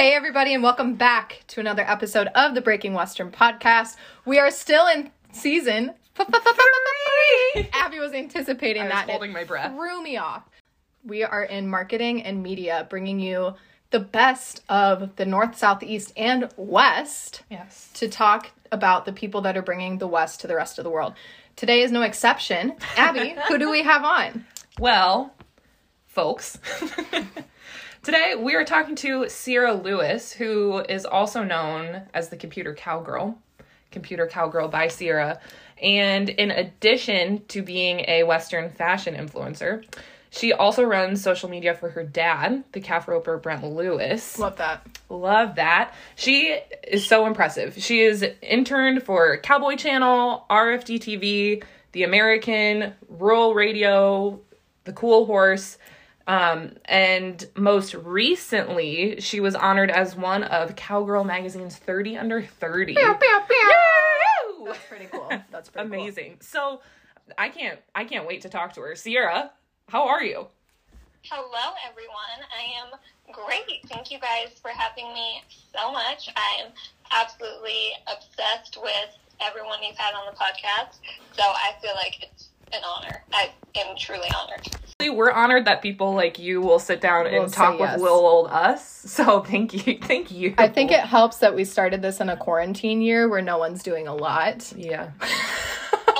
Hey, everybody, and welcome back to another episode of the Breaking Western podcast. We are still in season three. Abby was anticipating I was that. and holding my breath. Threw me off. We are in marketing and media, bringing you the best of the North, South, East, and West Yes. to talk about the people that are bringing the West to the rest of the world. Today is no exception. Abby, who do we have on? Well, folks, today we are talking to Sierra Lewis, who is also known as the Computer Cowgirl, Computer Cowgirl by Sierra. And in addition to being a Western fashion influencer, she also runs social media for her dad, the calf roper Brent Lewis. Love that. Love that. She is so impressive. She is interned for Cowboy Channel, RFD TV, The American, Rural Radio, The Cool Horse. Um, and most recently, she was honored as one of Cowgirl Magazine's 30 Under 30. Woo! That's pretty cool. That's pretty cool. Amazing. So I can't I can't wait to talk to her. Sierra, how are you? Hello, everyone. I am great. Thank you guys for having me so much. I'm absolutely obsessed with everyone you've had on the podcast. So I feel like it's an honor. I am truly honored. We're honored that people like you will sit down Will and say talk yes. with little old us. So thank you, thank you. I think it helps that we started this in a quarantine year where no one's doing a lot. Yeah.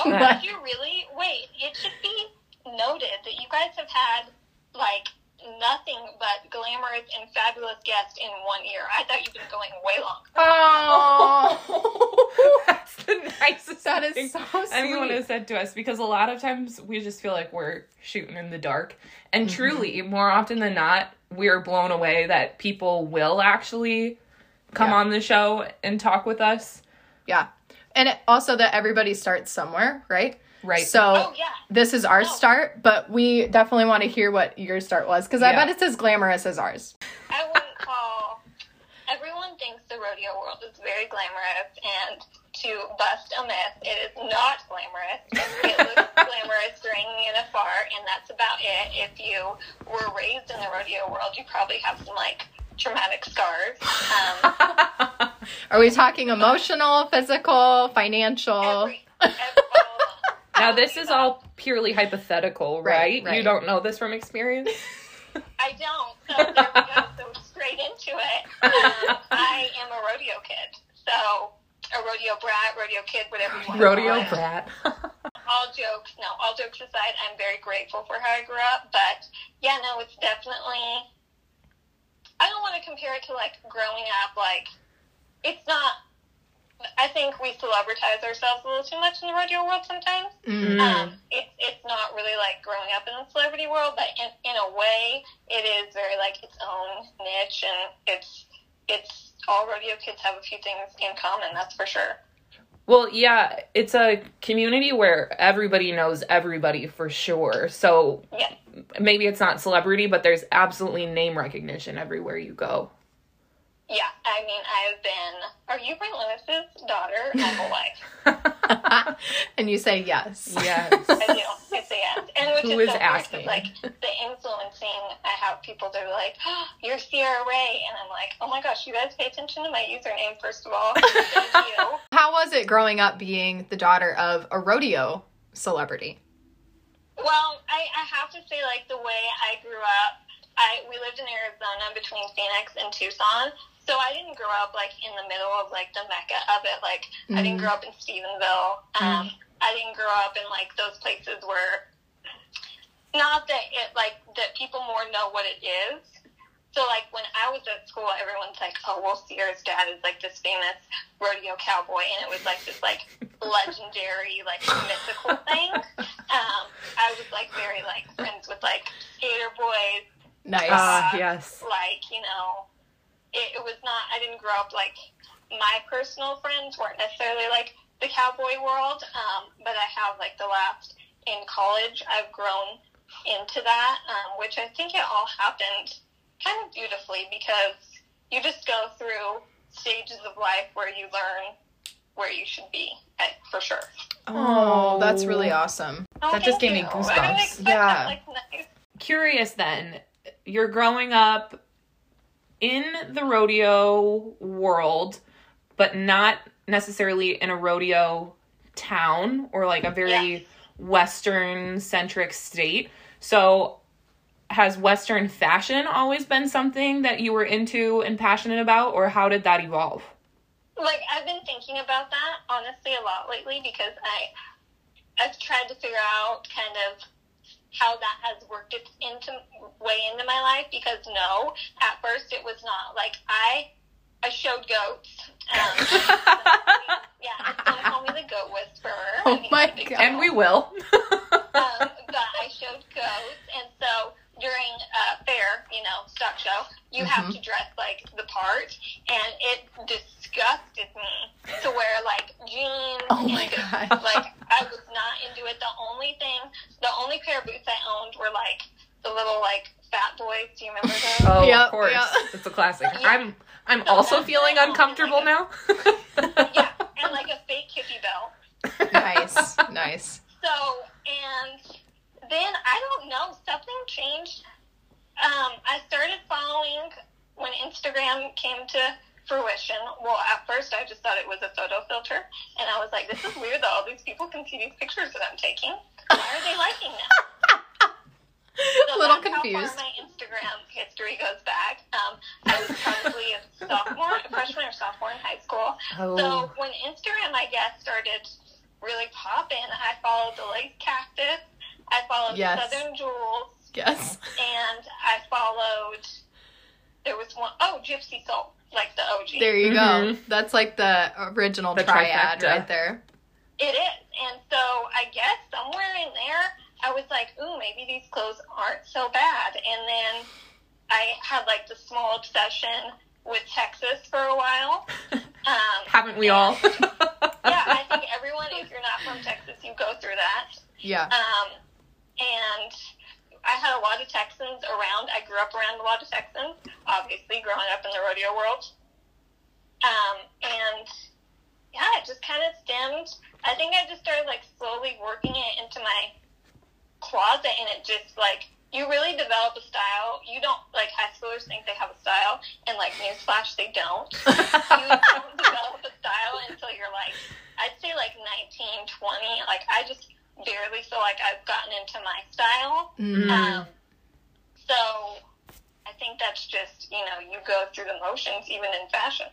Oh, Right. did you really? Wait, it should be noted that you guys have had, like, nothing but glamorous and fabulous guests in one year. I thought you've been going way long. Oh, That's the nicest that thing is so anyone sweet. has said to us because a lot of times we just feel like we're shooting in the dark. And Mm-hmm. truly, more often than not, we're blown away that people will actually come Yeah. on the show and talk with us. Yeah. And it, also that everybody starts somewhere, right? Right. So Oh, yeah. this is our Oh. start, but we definitely want to hear what your start was because I bet it's as glamorous as ours. I wouldn't call. Everyone thinks the rodeo world is very glamorous, and to bust a myth, it is not glamorous. It looks glamorous during NFR, and that's about it. If you were raised in the rodeo world, you probably have some like traumatic scars. Um, Are we talking emotional, physical, financial? every, every, all of them. Now, this is all purely hypothetical, Right, right? right. You don't know this from experience? I don't. So there we go. So straight into it. Um, I am a rodeo kid. So a rodeo brat, rodeo kid, whatever you want to Rodeo call it. brat. all jokes no all jokes aside i'm very grateful for how i grew up but yeah no it's definitely i don't want to compare it to like growing up like it's not i think we celebritize ourselves a little too much in the rodeo world sometimes Mm. um, it's it's not really like growing up in the celebrity world but in, in a way it is very like its own niche and it's it's all rodeo kids have a few things in common that's for sure Well, yeah, it's a community where everybody knows everybody for sure. So yeah maybe it's not celebrity, but there's absolutely name recognition everywhere you go. Yeah, I mean, I've been. Are you Brent Lewis's daughter? My whole life. and you say yes. Yes. I do. It's a yes. And which Who is is so weird, 'cause, asking? like the influencing. I have people that are like, oh, "You're Sierra Ray," and I'm like, "Oh my gosh, you guys pay attention to my username first of all." Thank you. How was it growing up being the daughter of a rodeo celebrity? Well, I, I have to say, like the way I grew up, I we lived in Arizona between Phoenix and Tucson, so I didn't grow up like in the middle of like the mecca of it. Like I didn't Mhm. grow up in Stephenville. Um, I didn't grow up in like those places where not that it like that people more know what it is. So like when I was at school, everyone's like, "Oh, well, Sierra's dad is like this famous rodeo cowboy," and it was like this like legendary like mythical thing. Um, I was like very like friends with like skater boys, Nice. Ah, yes. like you know, it, it was not. I didn't grow up like my personal friends weren't necessarily like the cowboy world, um, but I have like the last in college, I've grown into that, um, which I think it all happened kind of beautifully because you just go through stages of life where you learn where you should be, eh, for sure. oh, that's really awesome. Oh, That just thank gave me you. I didn't goosebumps. Yeah. that, like, nice. Curious then, you're growing up in the rodeo world, but not necessarily in a rodeo town or like a very Yeah. Western centric state. So, has Western fashion always been something that you were into and passionate about, or how did that evolve? like I've been thinking about that honestly a lot lately because I I've tried to figure out kind of how that has worked its into way into my life because no, at first it was not like I I showed goats. Um, yeah, don't call me the goat whisperer. Oh I think my it's a big God. and we will. um, but I showed goats, and so during a fair, you know, stock show, you have Mm-hmm. to dress like the part, and it disgusted me to wear like jeans. Oh my and God. Like I was not into it. The only thing, the only pair of boots I owned were like the little like fat boys. Do you remember those? Oh, Yep, of course. yep. It's a classic. Yeah. I'm I'm So also that's feeling my- uncomfortable now. yeah, and like a fake hippie belt. nice, nice. So, and then I don't know, something changed. Um, I started following when Instagram came to fruition. Well, at first I just thought it was a photo filter, and I was like, this is weird that all these people can see these pictures that I'm taking. Why are they liking them? So a little that's confused. How far my Instagram history goes back. Um, I was probably a sophomore, a freshman or sophomore in high school. Oh. So when Instagram, I guess, started really popping, I followed the Lace Cactus, I followed Yes. Southern Jewels, Yes. and I followed. There was one oh Gypsy Soul, like the OG. There you Mhm. go. That's like the original The triad trifecta. right there. It is. And so I guess somewhere in there, I was like, ooh, maybe these clothes aren't so bad. And then I had like the small obsession with Texas for a while. Um, Haven't we all? yeah, I think everyone, if you're not from Texas, you go through that. Yeah. Um, and I had a lot of Texans around. I grew up around a lot of Texans, obviously, growing up in the rodeo world. Um, and yeah, it just kind of stemmed. I think I just started like slowly working it into my closet, and it just like you really develop a style. You don't like high schoolers think they have a style, and like newsflash, they don't. you don't develop a style until you're like, I'd say like 19, 20. Like I just barely feel like I've gotten into my style. Mm. Um, so I think that's just, you know, you go through the motions even in fashion.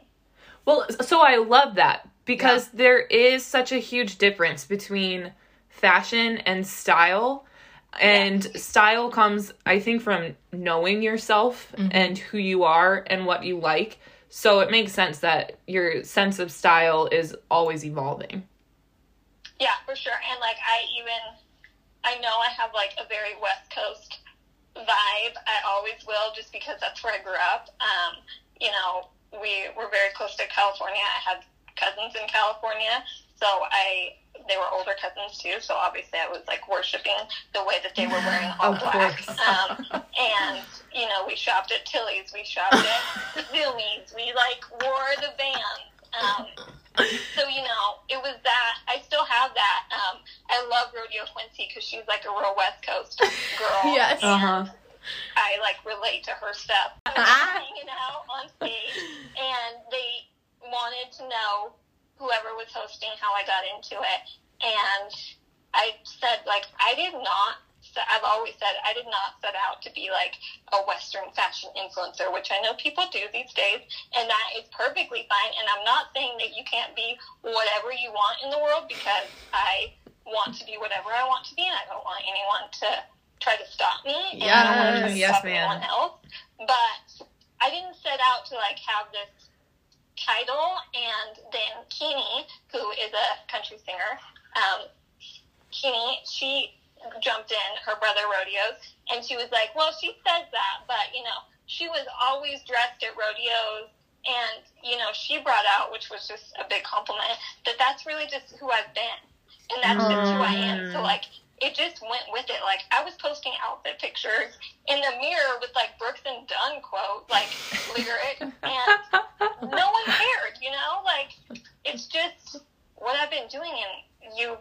Well, so I love that because there is such a huge difference between fashion and style. And style comes, I think, from knowing yourself and who you are and what you like. So it makes sense that your sense of style is always evolving. Yeah, for sure. And like I even, I know I have like a very West Coast vibe. I always will just because that's where I grew up. Um, you know, we were very close to California. I had cousins in California. So I, they were older cousins too. So obviously I was like worshiping the way that they were wearing all Of black. Um, and, you know, we shopped at Tilly's, we shopped at Zumiez, we like wore the Vans. Um, so you know, it was that. I still have that. Um, I love Rodeo Quincy because she's like a real West Coast girl. Yes. Uh-huh. I like relate to her stuff. I was hanging out on stage, and they wanted to know whoever was hosting how I got into it, and I said like I did not. So I've always said I did not set out to be like a Western fashion influencer, which I know people do these days, and that is perfectly fine. And I'm not saying that you can't be whatever you want in the world because I want to be whatever I want to be, and I don't want anyone to try to stop me. And I don't want to Yes, stop ma'am. anyone else. But I didn't set out to like have this title. And then Keene, who is a country singer, um, Keene, she jumped in her brother rodeos, and she was like, "Well, she says that, but you know, she was always dressed at rodeos." And you know, she brought out, which was just a big compliment, that that's really just who I've been, and that's just who I am. So Mm. like, it just went with it. Like I was posting outfit pictures in the mirror with like Brooks and Dunn quote, like lyric, and no one cared. You know, like it's just what I've been doing, and you,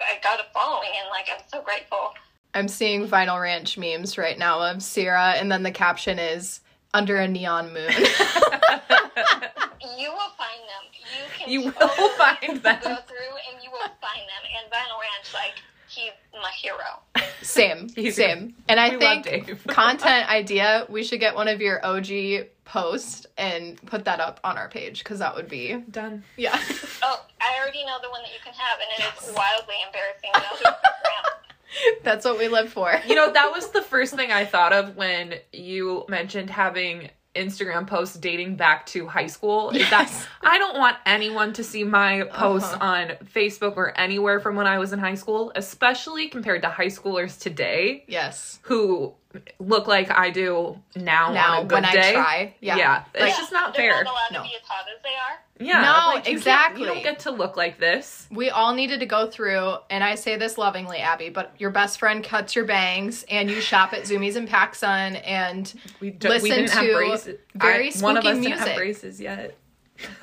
I got a following, and like I'm so grateful. I'm seeing Vinyl Ranch memes right now of Sierra, and then the caption is under a neon moon. You will find them. You can You will totally find them. Go through and you will find them. And Vinyl Ranch, like, he's my hero. Same, He's- same. And I we think content idea, we should get one of your OG posts and put that up on our page because that would be Done. yeah. Oh, I already know the one that you can have, and it is wildly embarrassing. Now who's Instagram. That's what we live for. You know, that was the first thing I thought of when you mentioned having Instagram posts dating back to high school. Is Yes. that I don't want anyone to see my posts Uh-huh. on Facebook or anywhere from when I was in high school, especially compared to high schoolers today Yes. who look like I do now, Now on a good when day. I try, yeah. Yeah, it's just not fair. not allowed No. to be as hot as they are. Yeah, No, like, you exactly. You don't get to look like this. We all needed to go through, and I say this lovingly, Abby, but your best friend cuts your bangs, and you shop at Zumiez and PacSun, and We, d- Listen we didn't have to braces. very I- one of us spooky didn't have music. braces yet.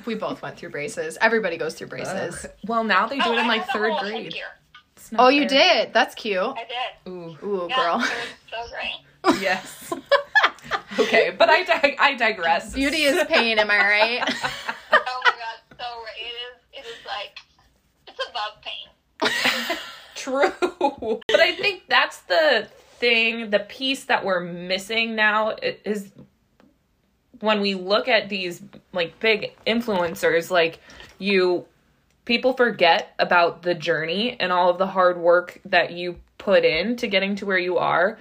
we both went through braces. Everybody goes through braces. Ugh. Well, now they do oh, it in oh, I like third grade. headgear. It's not Oh, you fair. did? That's cute. I did. Ooh, Ooh, Yeah, girl. it was so great. yes. okay, but I dig- I digress. Beauty is pain, am I right? Oh my god, so right. It is. It is like it's above pain. True. But I think that's the thing, the piece that we're missing now is when we look at these like big influencers like you people forget about the journey and all of the hard work that you put in to getting to where you are.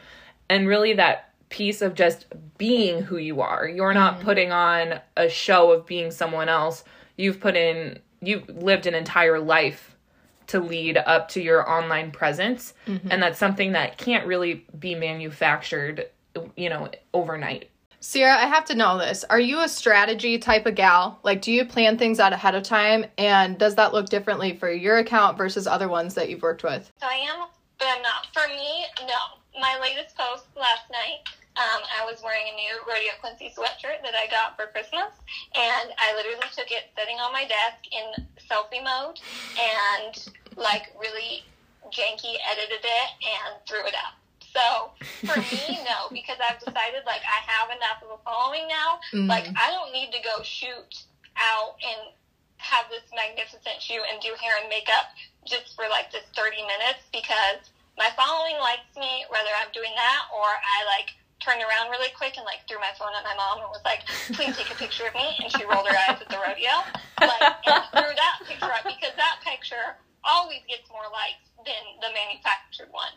And really that piece of just being who you are. You're not mm-hmm. putting on a show of being someone else. You've put in you've lived an entire life to lead up to your online presence. Mm-hmm. And that's something that can't really be manufactured you know overnight Sierra, I have to know this. Are you a strategy type of gal? Like, do you plan things out ahead of time? And does that look differently for your account versus other ones that you've worked with? I am, but I'm not. For me, no. My latest post last night, um, I was wearing a new Rodeo Quincy sweatshirt that I got for Christmas, and I literally took it sitting on my desk in selfie mode and like really janky edited it and threw it up. So for me, no, because I've decided like I have enough of a following now. Mm. Like I don't need to go shoot out and have this magnificent shoot and do hair and makeup just for like this 30 minutes because my following likes me whether I'm doing that or I like turned around really quick and like threw my phone at my mom and was like, please take a picture of me. And she rolled her eyes at the rodeo. Like, and threw that picture up because that picture always gets more likes than the manufactured one.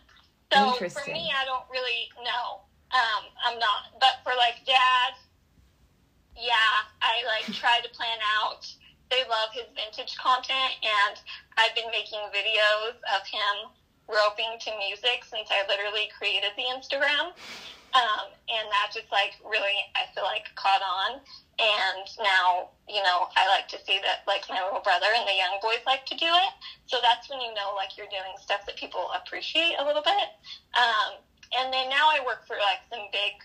So for me, I don't really know. Um, I'm not. But for like dad, yeah, I like try to plan out. They love his vintage content, and I've been making videos of him roping to music since I literally created the Instagram. Um, and that just like really, I feel like caught on. And now, you know, I like to see that like my little brother and the young boys like to do it. So that's when you know like you're doing stuff that people appreciate a little bit. Um, and then now I work for like some big,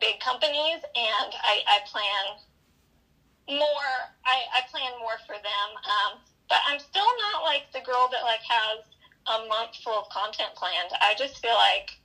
big companies, and I, I plan more. I, I plan more for them. Um, but I'm still not like the girl that like has a month full of content planned. I just feel like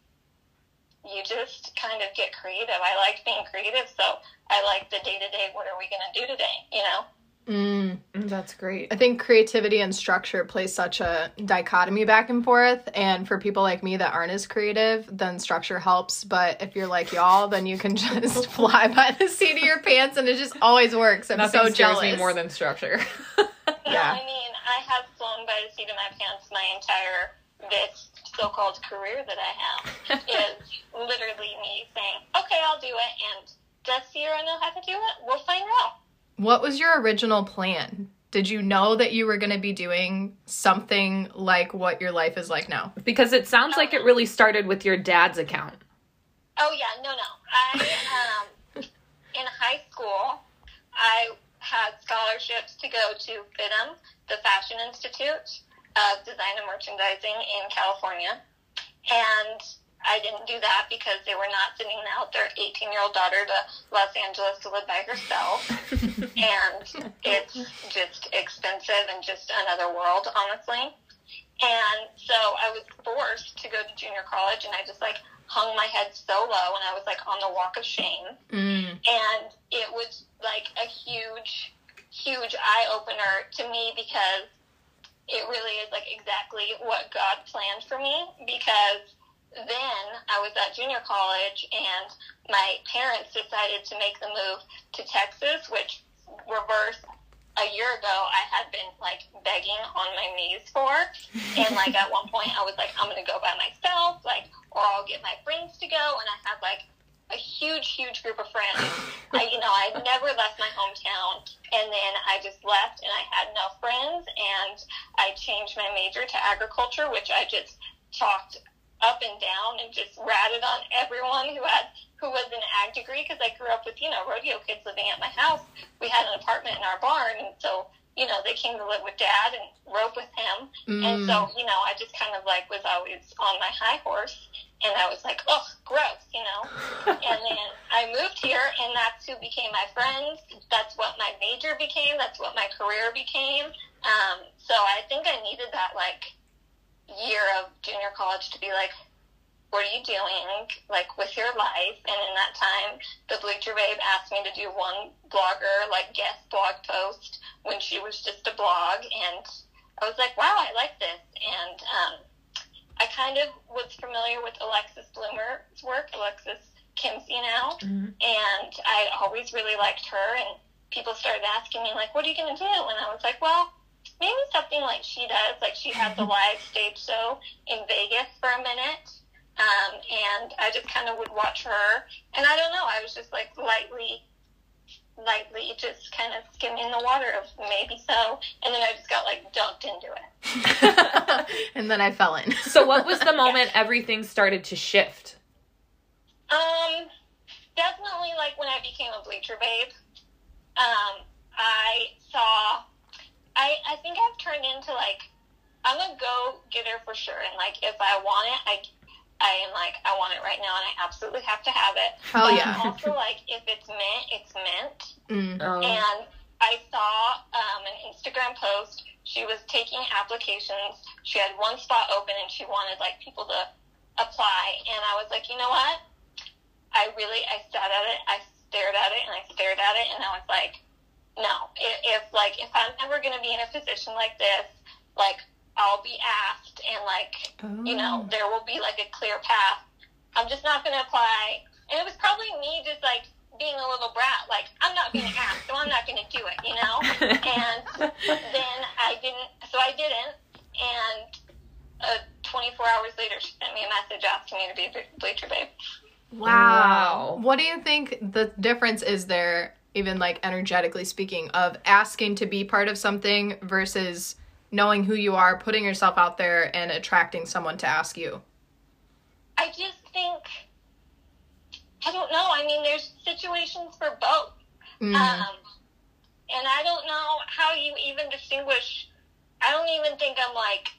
you just kind of get creative. I like being creative, so I like the day to day. What are we gonna do today? You know. Mm. that's great I think creativity and structure play such a dichotomy back and forth. And for people like me that aren't as creative, then structure helps. But if you're like y'all, then you can just fly by the seat of your pants and it just always works. I'm nothing so scares jealous. me more than structure No, Yeah. I mean, I have flown by the seat of my pants my entire this so-called career that I have is literally me saying, "Okay, I'll do it," and does Sierra know how to do it? We'll find out. What was your original plan? Did you know that you were going to be doing something like what your life is like now? because it sounds like it really started with your dad's account Oh yeah, no, no. I um, in high school, I had scholarships to go to FIDM, the Fashion Institute of Design and Merchandising in California, and I didn't do that because they were not sending out their 18 year old daughter to Los Angeles to live by herself, and it's just expensive and just another world, honestly. And so I was forced to go to junior college, and I just like hung my head so low and I was like on the walk of shame. Mm. And it was like a huge, huge eye opener to me because it really is like exactly what God planned for me because then I was at junior college and my parents decided to make the move to Texas, which reverse a year ago I had been like begging on my knees for. And like at one point I was like, I'm gonna go by myself, like or I'll get my friends to go and I had like a huge, huge group of friends. I you know, I never left my hometown and then I just left and I had no friends and I changed my major to agriculture, which I just talked up and down and just ratted on everyone who had who was an ag degree because I grew up with you know rodeo kids living at my house. We had an apartment in our barn, and so you know they came to live with dad and rope with him, Mm. and so you know I just kind of like was always on my high horse, and I was like, oh, gross, you know. and then I moved here, and that's who became my friends. That's what my major became. That's what my career became. Um, so I think I needed that like year of junior college to be like, what are you doing like with your life? And in that time, the Bleacher Babe asked me to do one blogger like guest blog post when she was just a blog, and I was like, wow, I like this. And um, I kind of was familiar with Alexis Bloomer's work, Alexis Kimsey now, Mhm. and I always really liked her. And people started asking me like, what are you going to do? And I was like, well maybe something like she does. Like she had the live stage show in Vegas for a minute. Um, and I just kind of would watch her. And I don't know, I was just like lightly, lightly just kind of skimming the water of maybe so. And then I just got like dunked into it. and then I fell in. so, what was the moment everything started to shift? Um, definitely like when I became a bleacher babe. Um, I saw. I I think I've turned into like I'm a go getter for sure, and like if I want it, I I am like I want it right now, and I absolutely have to have it. Hell but yeah. Also like if it's meant, it's meant. Mm. Um, And I saw um, an Instagram post. She was taking applications. She had one spot open, and she wanted like people to apply. And I was like, you know what? I really, I sat at it. I stared at it, and I stared at it, and I was like, no. If, if like, if I'm ever going to be in a position like this, like, I'll be asked, and like, you know, Oh. there will be like a clear path. I'm just not going to apply. And it was probably me just like being a little brat, like, I'm not being asked, so I'm not going to do it, you know? And then I didn't, so I didn't. And uh, 24 hours later, she sent me a message asking me to be a Bleacher Babe. Wow. Wow. What do you think the difference is there, even like energetically speaking, of asking to be part of something versus knowing who you are, putting yourself out there, and attracting someone to ask you? I just think, I don't know. I mean, there's situations for both. Mm. Um, and I don't know how you even distinguish. I don't even think I'm like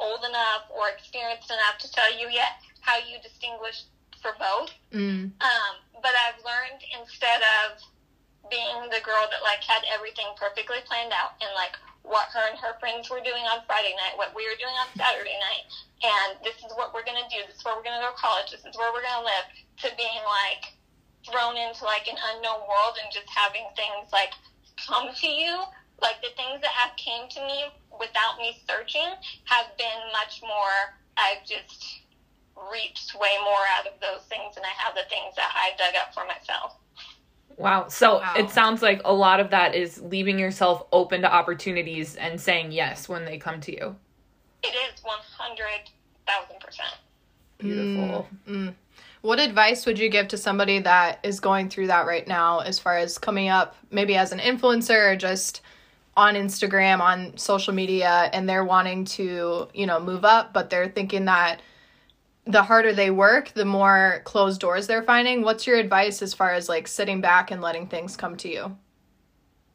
old enough or experienced enough to tell you yet how you distinguish for both. Mm. Um, but I've learned instead of being the girl that like had everything perfectly planned out and like what her and her friends were doing on Friday night, what we were doing on Saturday night, and this is what we're gonna do, this is where we're gonna go to college, this is where we're gonna live, to being like thrown into like an unknown world and just having things like come to you. Like the things that have came to me without me searching have been much more I've just reaped way more out of those things than I have the things that I dug up for myself. Wow. So Wow. it sounds like a lot of that is leaving yourself open to opportunities and saying yes when they come to you. It is one hundred thousand percent. Beautiful. Mm. What advice would you give to somebody that is going through that right now as far as coming up maybe as an influencer or just on Instagram, on social media, and they're wanting to, you know, move up, but they're thinking that the harder they work, the more closed doors they're finding. What's your advice as far as like sitting back and letting things come to you?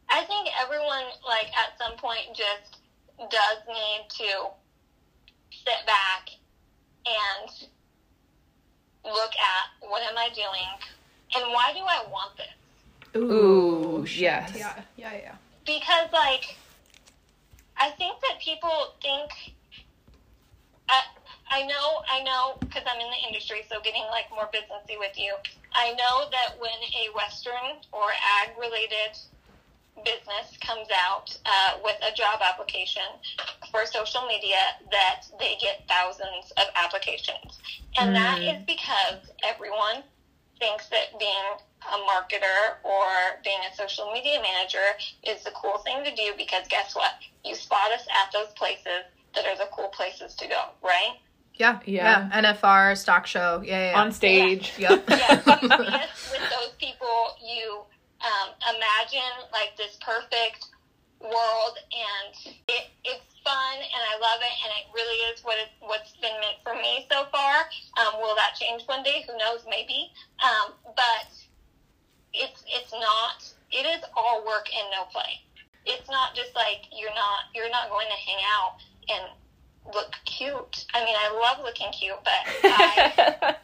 I think everyone, like, at some point just does need to sit back and look at what am I doing and why do I want this? Ooh, yes. Yeah, yeah, yeah. Because, like, I think that people think. I, know, I know, because I'm in the industry, so getting like more businessy with you. I know that when a Western or ag related business comes out uh, with a job application for social media, that they get thousands of applications, and that Mm. is because everyone thinks that being a marketer or being a social media manager is the cool thing to do because guess what? You spot us at those places that are the cool places to go, right? Yeah, Yeah. yeah. NFR, stock show. Yeah, yeah. yeah. On stage. Yep. Yes, you see us with those people. You um, imagine like this perfect world, and it, it's fun, and I love it, and it really is what it, what's been meant for me so far. Um, will that change one day? Who knows? Maybe. Um, but it's it's not. It is all work and no play. It's not just like you're not you're not going to hang out and look cute. I mean, I love looking cute, but I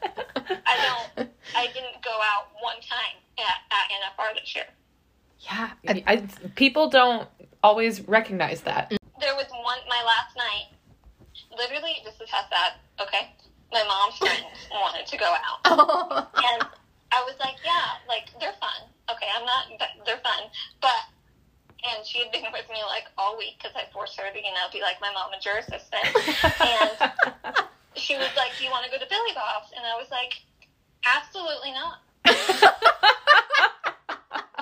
I don't. I didn't go out one time at, at NFR this year. yeah. I, I, people don't always recognize that. Mm-hmm. There was one my last night. Literally, this is how sad. Okay, my mom's friends wanted to go out, oh. and I was like, "Yeah, like they're fun. Okay, I'm not. They're fun, but." And she had been with me like all week because I forced her to, you know, be like my momager assistant. And she was like, "Do you want to go to Billy Bob's?" And I was like, "Absolutely not.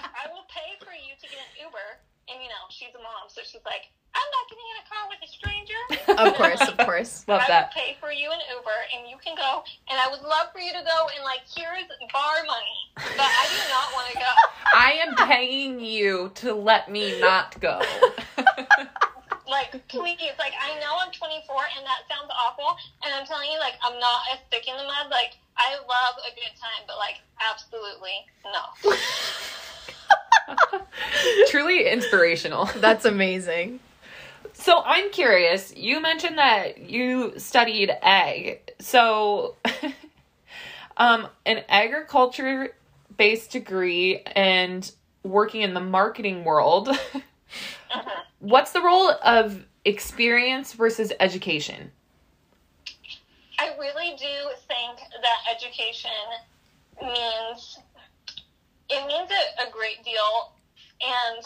I will pay for you to get an Uber." And you know, she's a mom, so she's like, "I'm not getting in a car with a stranger." of course, of course. Love I that. I will pay for you an Uber, and you can go. And I would love for you to go. And like, here's bar money, but I do not want to go. I am paying you to let me not go. Like, please, like, I know I'm 24, and that sounds awful. And I'm telling you, like, I'm not a stick in the mud. Like, I love a good time, but like, absolutely no. Truly inspirational. That's amazing. So I'm curious. You mentioned that you studied ag. So, um, an agriculture-based degree and working in the marketing world. Uh-huh. What's the role of experience versus education? I really do think that education means it means a, a great deal, and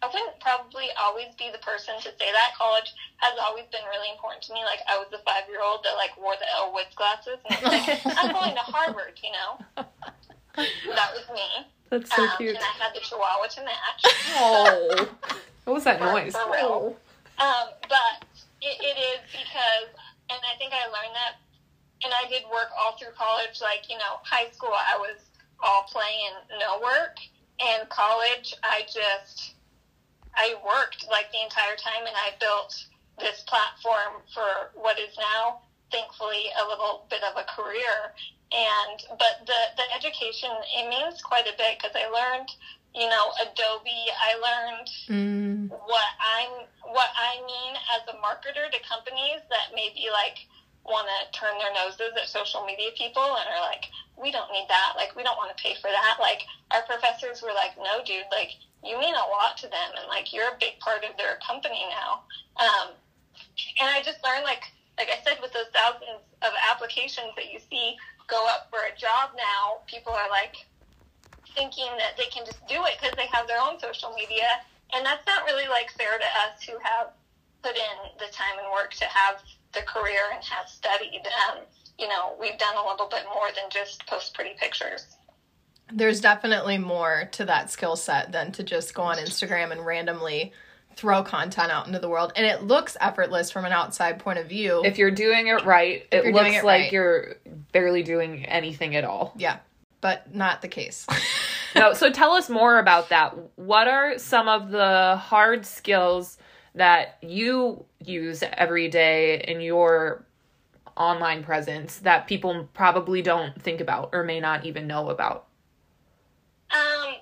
I wouldn't probably always be the person to say that. College has always been really important to me. Like I was the five year old that like wore the Elle Woods glasses, and it's like I'm going to Harvard. You know, that was me. That's so um, cute. And I had the Chihuahua to match. Oh, what was that noise? for real. Um, but it, it is because, and I think I learned that, and I did work all through college. Like, you know, high school, I was all play and no work. And college, I just, I worked like the entire time and I built this platform for what is now, thankfully, a little bit of a career. And, but the, the education, it means quite a bit because I learned, you know, Adobe, I learned Mm, what I'm what I mean as a marketer to companies that maybe like want to turn their noses at social media people and are like, we don't need that. Like, we don't want to pay for that. Like, our professors were like, no, dude, like, you mean a lot to them, and like, you're a big part of their company now. Um, and I just learned, like, like I said, with those thousands of applications that you see go up for a job now, people are like thinking that they can just do it because they have their own social media and that's not really like fair to us who have put in the time and work to have the career and have studied. Um, you know, we've done a little bit more than just post pretty pictures. there's definitely more to that skill set than to just go on Instagram and randomly throw content out into the world. And it looks effortless from an outside point of view. If you're doing it right, it looks it like right. you're barely doing anything at all. yeah, but not the case. no, so tell us more about that. What are some of the hard skills that you use every day in your online presence that people probably don't think about or may not even know about? Um,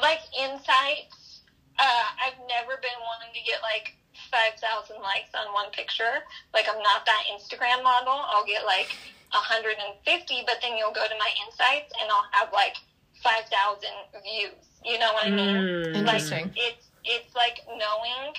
like insights, uh, I've never been wanting to get like 5,000 likes on one picture. Like, I'm not that Instagram model. I'll get like 150, but then you'll go to my insights and I'll have like 5,000 views. You know what I mean? Mm. Interesting. Like, it's, it's like knowing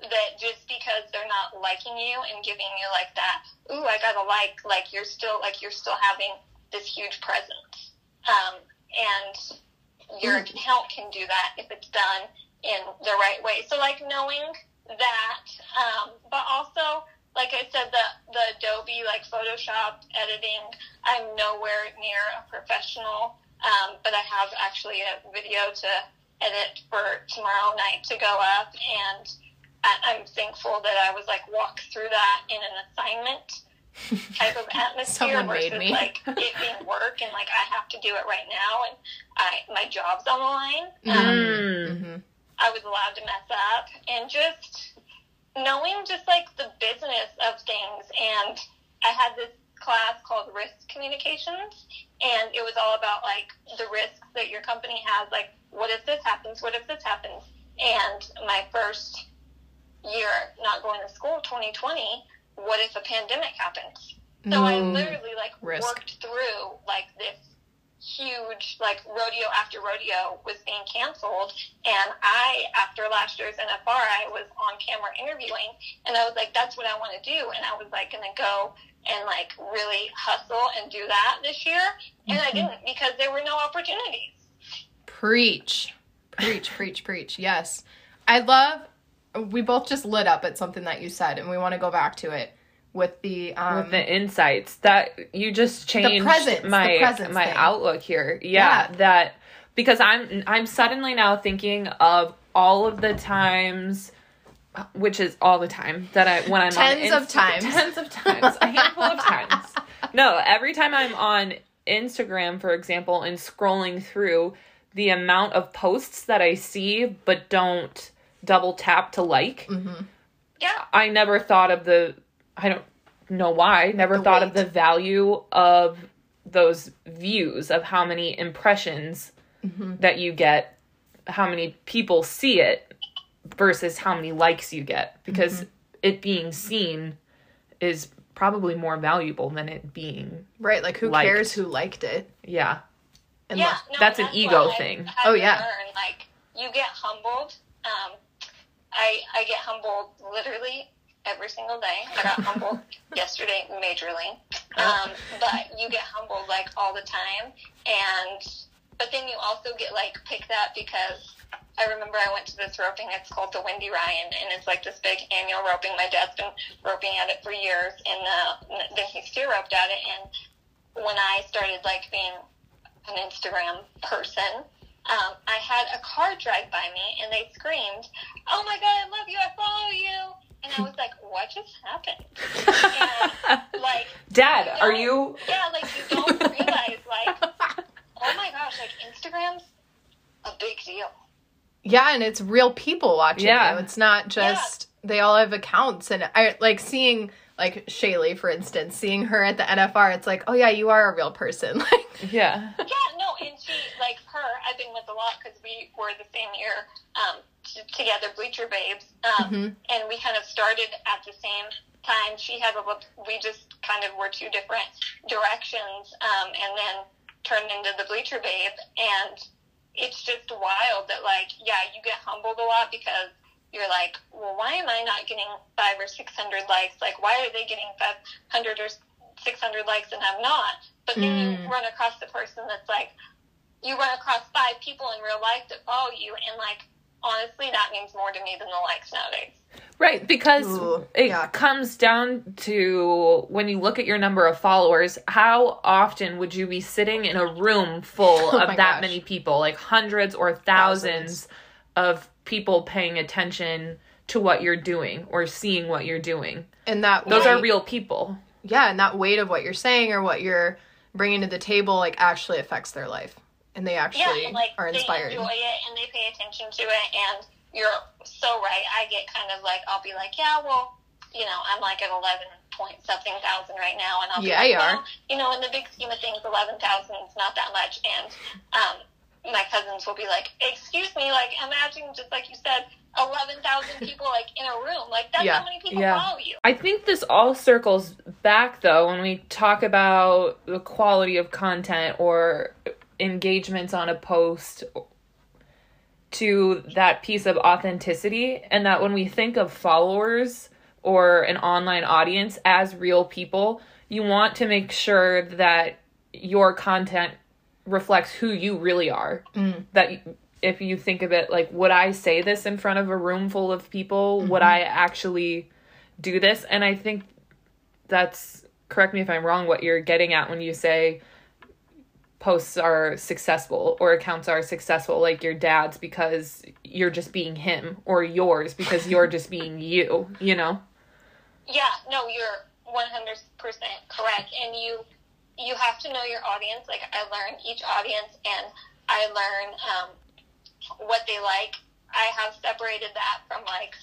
that just because they're not liking you and giving you like that, ooh, I gotta like, like you're still like you're still having this huge presence. Um, and your account can do that if it's done in the right way. So like knowing that, um, but also like I said, the the Adobe like Photoshop editing, I'm nowhere near a professional. Um, but I have actually a video to edit for tomorrow night to go up, and I, I'm thankful that I was like walked through that in an assignment type of atmosphere Someone versus made me. like it being work and like I have to do it right now and I my job's on the line. Um, Mm. I was allowed to mess up and just knowing just like the business of things and I had this class called risk communications and it was all about like the risks that your company has like what if this happens what if this happens and my first year not going to school 2020 what if a pandemic happens so I Mm. literally like Risk. worked through like this huge like rodeo after rodeo was being canceled and I after last year's NFR I was on camera interviewing and I was like that's what I want to do and I was like going to go and like really hustle and do that this year and I Mhm. didn't because there were no opportunities. Preach. Preach, preach, preach. Yes. I love we both just lit up at something that you said and we want to go back to it with the um with the insights that you just changed presence, the my my thing. outlook here. Yeah, Yeah. that because I'm I'm suddenly now thinking of all of the times which is all the time that I when I'm Tens on of times. tens of times, a handful of times. No, every time I'm on Instagram, for example, and scrolling through the amount of posts that I see but don't double tap to like. Mhm. Yeah. I never thought of the I don't know why, never The thought of the value of those views of how many impressions Mm-hmm. that you get, how many people see it versus how many likes you get because Mm-hmm. it being seen is probably more valuable than it being right like who liked. cares who liked it yeah. and yeah, no, that's an what ego I've thing. had Oh, yeah. learn. Like you get humbled. Um, I I get humbled literally every single day. I got humbled yesterday majorly. Um, but you get humbled like all the time, and but then you also get like picked up because. I remember I went to this roping. It's called the Windy Ryon, and it's like this big annual roping. My dad's been roping at it for years, and uh, then he steer roped at it. And when I started like being an Instagram person, um, I had a car drive by me and they screamed, "Oh my god, I love you! I follow you!" And I was like, "What just happened?" And like, Dad, you are you yeah, like you don't realize, like, oh my gosh, like Instagram's a big deal. yeah and it's real people watching Yeah. you it's not just they all have accounts and i like seeing like Shaylee, for instance seeing her at the nfr it's like oh yeah you are a real person like Yeah. Yeah, no, and she like her. I've been with a lot because we were the same year um, t- together, Bleacher Babes, um, Mhm. and we kind of started at the same time. She had a little- we just kind of were two different directions, um, and then turned into the Bleacher Babe, and it's just wild that like yeah, you get humbled a lot because. You're like, well, why am I not getting five or six hundred likes? Like, why are they getting five hundred or six hundred likes and I'm not? But then Mm. you run across the person that's like, you run across five people in real life that follow you, and like, honestly, that means more to me than the likes nowadays. Right, because Ooh, it yeah. comes down to when you look at your number of followers, how often would you be sitting in a room full Oh of my that gosh. many people, like hundreds or thousands, of people paying attention to what you're doing or seeing what you're doing? and that Those weight- are real people. yeah and that weight of what you're saying or what you're bringing to the table like actually affects their life and they actually yeah, and like are they inspired enjoy it and they pay attention to it, and you're so right. I get kind of like, I'll be like, yeah, well, you know, I'm like at eleven point something thousand right now, and I'll be Yeah, like, you are. well, you know, in the big scheme of things, eleven thousand is not that much, and um, my cousins will be like, excuse me, like imagine just like you said, eleven thousand people like in a room, like that's Yeah. how many people Yeah. follow you. I think this all circles back though when we talk about the quality of content or engagements on a post. to that piece of authenticity and that when we think of followers or an online audience as real people, you want to make sure that your content reflects who you really are. Mm. That if you think of it like, would I say this in front of a room full of people? Would mm-hmm. I actually do this? And I think that's, correct me if I'm wrong, what you're getting at when you say posts are successful or accounts are successful, like your dad's because you're just being him, or yours because you're just being you, you know? Yeah, no, you're 100% correct. And you you have to know your audience. Like I learn each audience and I learn um, what they like. I have separated that from like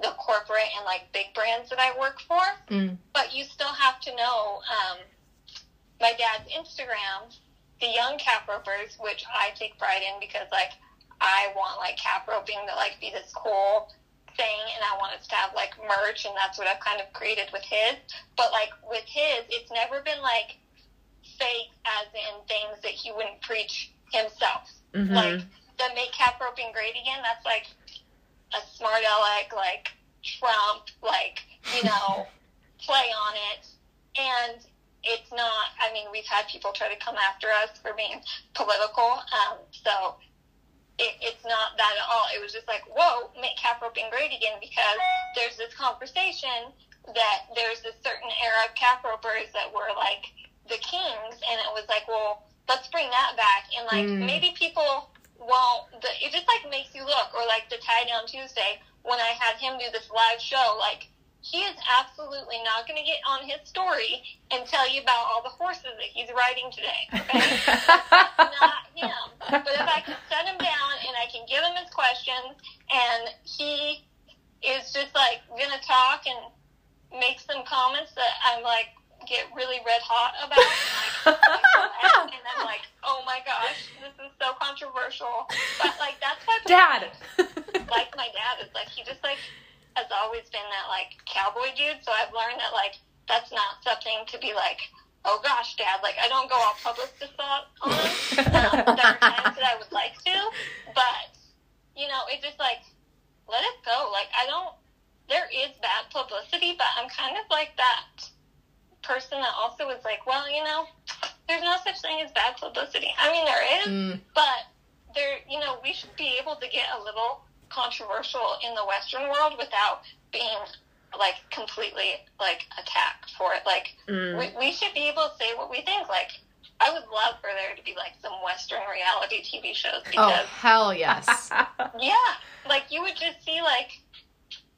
the corporate and like big brands that I work for. Mm. But you still have to know um, my dad's Instagram, the young cap ropers, which I take pride in because like I want like cap roping to like be this cool thing and I want us to have like merch and that's what I've kind of created with his. But like with his, it's never been like fake as in things that he wouldn't preach himself. Mhm. Like the make cap roping great again, that's like a smart aleck, like Trump, like, you know, play on it. And it's not, I mean, we've had people try to come after us for being political. Um, so it, it's not that at all. It was just like, whoa, make cap roping great again because there's this conversation that there's this certain era of cap ropers that were like the kings. And it was like, well, let's bring that back. And like, Mm. maybe people won't, the, it just like makes you look. Or like the tie down Tuesday when I had him do this live show, like, he is absolutely not going to get on his story and tell you about all the horses that he's riding today. Okay? not him. But if I can set him down and I can give him his questions and he is just like gonna talk and make some comments that I'm like get really red hot about and, like, and I'm like, oh my gosh, this is so controversial. But like that's why Dad! like my dad is like he just like has always been that like cowboy dude. So I've learned that like that's not something to be like, oh gosh, dad. Like I don't go all publicist thought on. Um, there are times that I would like to, but you know, it just like let it go. Like I don't. There is bad publicity, but I'm kind of like that person that also is like, well, you know, there's no such thing as bad publicity. I mean, there is, Mm. but there, you know, we should be able to get a little controversial in the Western world without being like completely like attacked for it. Like Mm. we, we should be able to say what we think. Like I would love for there to be like some Western reality TV shows Oh, hell yes. yeah, like you would just see like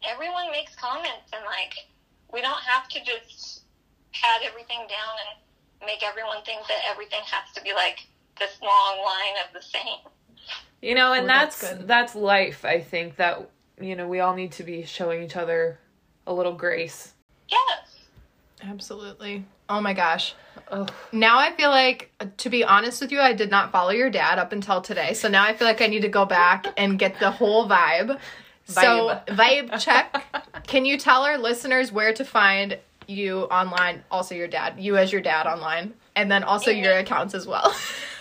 everyone makes comments and like we don't have to just pat everything down and make everyone think that everything has to be like this long line of the same. You know, and that's that's good. that's life. I think that you know we all need to be showing each other a little grace. Yes. Absolutely. Oh my gosh. Ugh. Now I feel like, to be honest with you, I did not follow your dad up until today. So now I feel like I need to go back and get the whole vibe. So, vibe check. Can you tell our listeners where to find you online? Also, your dad, you as your dad online, and then also your accounts as well.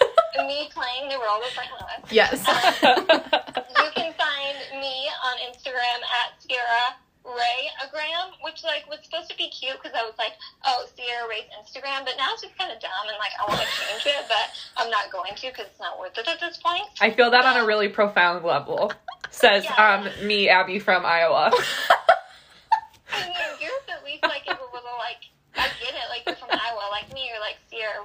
Me playing the role of Lewis. yes. you can find me on Instagram at Sierra Rae Agram, which like was supposed to be cute because I was like, oh, Sierra Rae's Instagram, but now it's just kind of dumb and like I want to change it, but I'm not going to because it's not worth it at this point. I feel that on a really profound level. Says Yeah. um me, Abby from Iowa. I mean, yours at least like is a little like I get it, like you're from Iowa, like me, you're like Sierra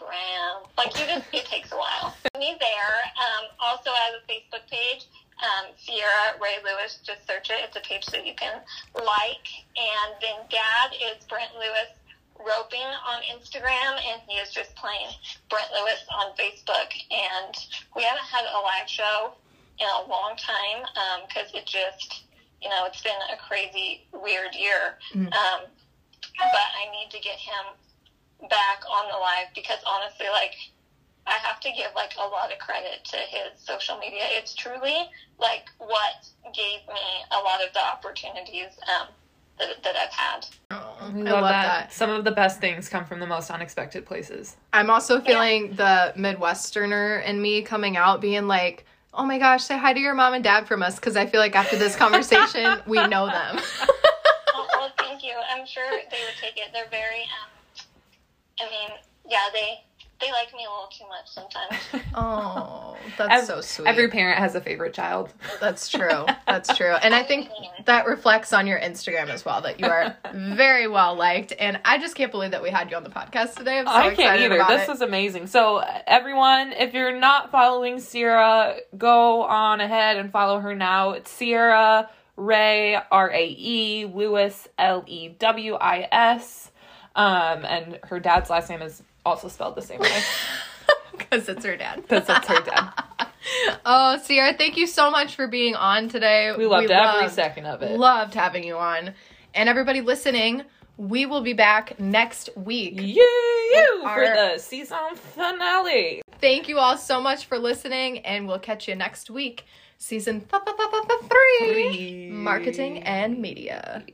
Rae Agram. Like you just it takes a while. Me there. Um, also have a Facebook page. Um, Sierra Rae Lewis, just search it. It's a page that you can like. And then Dad is Brent Lewis roping on Instagram, and he is just playing Brent Lewis on Facebook. And we haven't had a live show in a long time because it just, you know, it's been a crazy, weird year. Mm. Um, but I need to get him back on the live because honestly, like, I have to give like a lot of credit to his social media. It's truly like what gave me a lot of the opportunities um, that, that I've had. Oh, We I love that. that. Some of the best things come from the most unexpected places. I'm also feeling the Midwesterner in me coming out, being like, Oh my gosh, say hi to your mom and dad from us because I feel like after this conversation, we know them. Oh, well, thank you. I'm sure they would take it. They're very, um, I mean, yeah, they they like me a little too much sometimes. oh, that's Ev- so sweet. Every parent has a favorite child. That's true. That's true. And I think that reflects on your Instagram as well, that you are very well liked. And I just can't believe that we had you on the podcast today. I'm so I excited can't either. This it. was amazing. So, everyone, if you're not following Sierra, go on ahead and follow her now. It's Sierra Rae, R A E, Lewis, L E W I S. Um, and her dad's last name is also spelled the same way Because it's her dad. because that's her dad. Oh, Sierra, thank you so much for being on today. We loved every loved- second of it. Loved having you on. And everybody listening, we will be back next week. Yeah, you for the season finale. Thank you all so much for listening, and we'll catch you next week. Season th- th- th- three Three. Marketing and Media.